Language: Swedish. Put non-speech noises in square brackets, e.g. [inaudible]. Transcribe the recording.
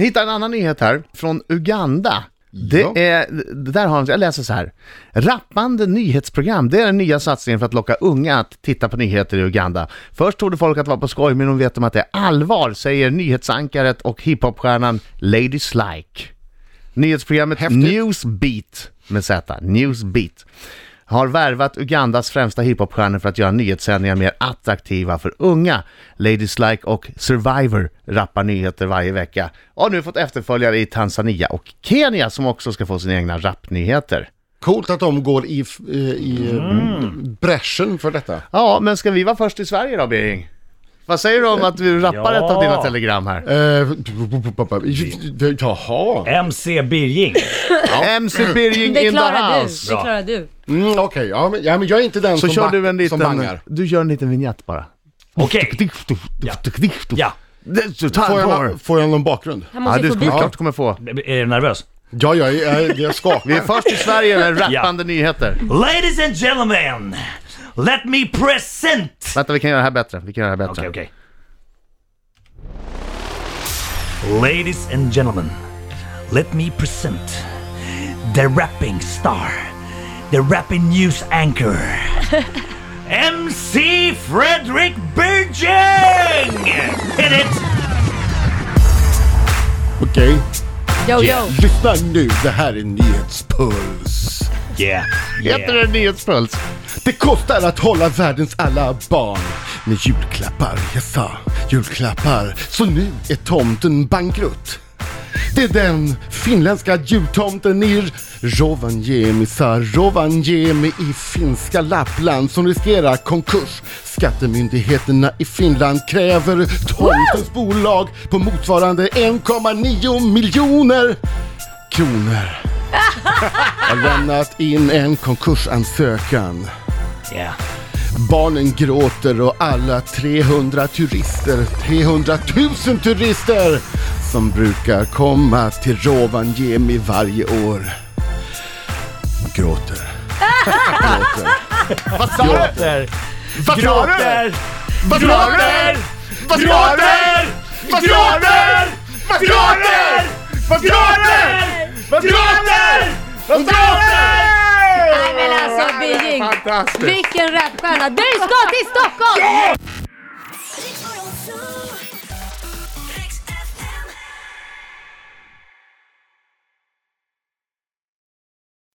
Hittade en annan nyhet här från Uganda. Det Ja. är, det där har jag läser så här. Rappande nyhetsprogram, det är den nya satsningen för att locka unga att titta på nyheter i Uganda. Först trodde folk att det var på skoj, men de vet om att det är allvar, säger nyhetsankaret och hiphopstjärnan Lady Slike. Nyhetsprogrammet Häftigt. Newsbeat med Z, Newsbeat har värvat Ugandas främsta hiphopstjärnor för att göra nyhetssändningar mer attraktiva för unga. Lady Slike och Survivor rappar nyheter varje vecka och har nu fått efterföljare i Tanzania och Kenya som också ska få sina egna rappnyheter. Coolt att de går i, eh, i mm. bräschen för detta. Ja, men ska vi vara först i Sverige då, Bering? Vad säger du om att vi rappar Ja. ett av dina telegram här? Eh, jaha. MC Birging. [laughs] MC Birging Det in the klarar du. house! Det Bra. klarar du. Mm, Okej, ja, men, ja, men jag är inte den Så som, kör du en som liten, bangar. du gör en liten vignett bara. Okej. Ja. Ja. Får jag, får jag någon bakgrund? Han Ja, måste du få bit. klart kommer få. Är du nervös? Ja, jag, jag, jag skakar. Vi är först i Sverige med rappande nyheter. Ladies and gentlemen, let me present... Vänta, vi kan göra det här bättre. Vi kan göra det här bättre. Okej, okej. Ladies and gentlemen, let me present the rapping star, the rapping news anchor, [laughs] MC Frederick Birging! Hit it! Okej, Yo, yo. lyssna nu. Det här är Nyhetspuls. Yeah, Heter yeah. det nyhetspuls? Det kostar att hålla världens alla barn med julklappar. Jag sa julklappar. Så nu är tomten bankrutt. Det är den finländska jultomten i Rovaniemi, sa Rovaniemi i finska Lappland som riskerar konkurs. Skattemyndigheterna i Finland kräver tomtens bolag på motsvarande 1,9 miljoner kronor. Har lämnat in en konkursansökan. yeah. Barnen gråter och alla 300 turister, 300 000 turister som brukar komma till Rovaniemi varje år. Gråter. Gråter. Vad sa du? Gråter! Vad? Gråter! Vad? Gråter! Vad du? Vad du? Vad du? Vad sa du? Vad sa du? Nej men alltså. Fantastiskt! Vilken rapstjärna. Du ska till Stockholm!